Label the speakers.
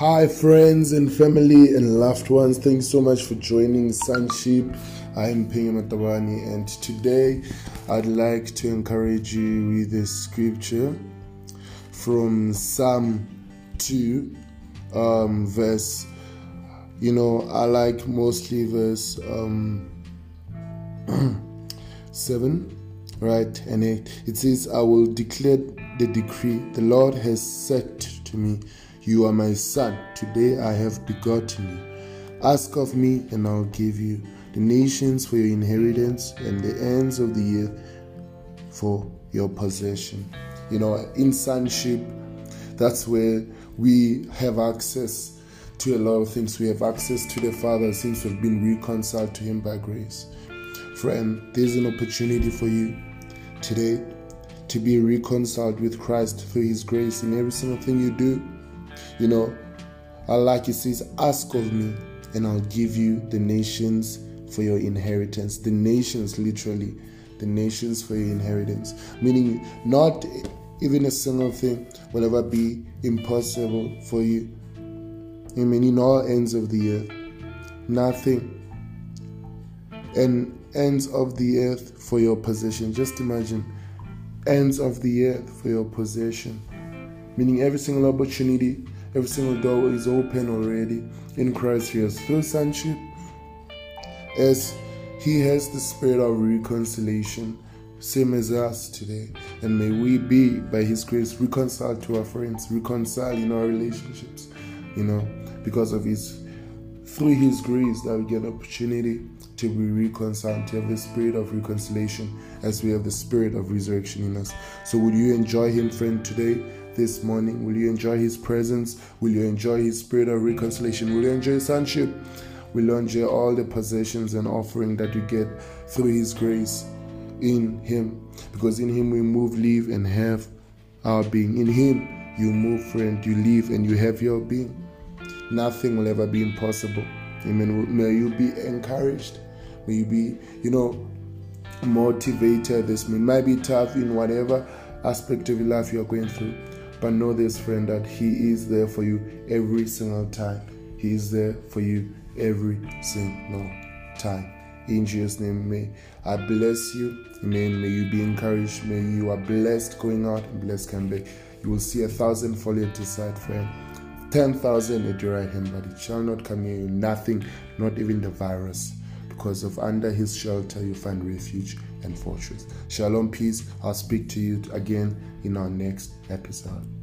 Speaker 1: Hi, friends and family and loved ones. Thanks so much for joining Sonship. I'm Pinga Matabani, and today I'd like to encourage you with a scripture from Psalm 2, um, verse. You know, I like mostly verse um, 7, right? And it, it says, I will declare the decree the Lord has said to me you are my son. Today I have begotten you. Ask of me, and I'll give you the nations for your inheritance and the ends of the earth for your possession. You know, in sonship, that's where we have access to a lot of things. We have access to the Father since we've been reconciled to Him by grace. Friend, there's an opportunity for you today to be reconciled with Christ through His grace in every single thing you do you know, I like it says, Ask of me, and I'll give you the nations for your inheritance. The nations, literally, the nations for your inheritance. Meaning, not even a single thing will ever be impossible for you. I mean, in all ends of the earth, nothing. And ends of the earth for your possession. Just imagine ends of the earth for your possession. Meaning, every single opportunity Every single door is open already in Christ Jesus through sonship. As He has the spirit of reconciliation, same as us today. And may we be, by His grace, reconciled to our friends, reconciled in our relationships, you know, because of His, through His grace, that we get opportunity to be reconciled, to have the spirit of reconciliation as we have the spirit of resurrection in us. So, would you enjoy Him, friend, today? This morning? Will you enjoy His presence? Will you enjoy His spirit of reconciliation? Will you enjoy sonship? Will you enjoy all the possessions and offering that you get through His grace in Him? Because in Him we move, live, and have our being. In Him you move, friend, you live, and you have your being. Nothing will ever be impossible. Amen. May you be encouraged. May you be, you know, motivated. This might be tough in whatever aspect of your life you are going through. But know this, friend, that He is there for you every single time. He is there for you every single time. In Jesus' name, may I bless you. Amen. May you be encouraged. May you are blessed going out and blessed coming back. You will see a thousand fall at your side, friend. Ten thousand at your right hand, but it shall not come near you. Nothing, not even the virus. Because of under his shelter you find refuge and fortress. Shalom, peace. I'll speak to you again in our next episode.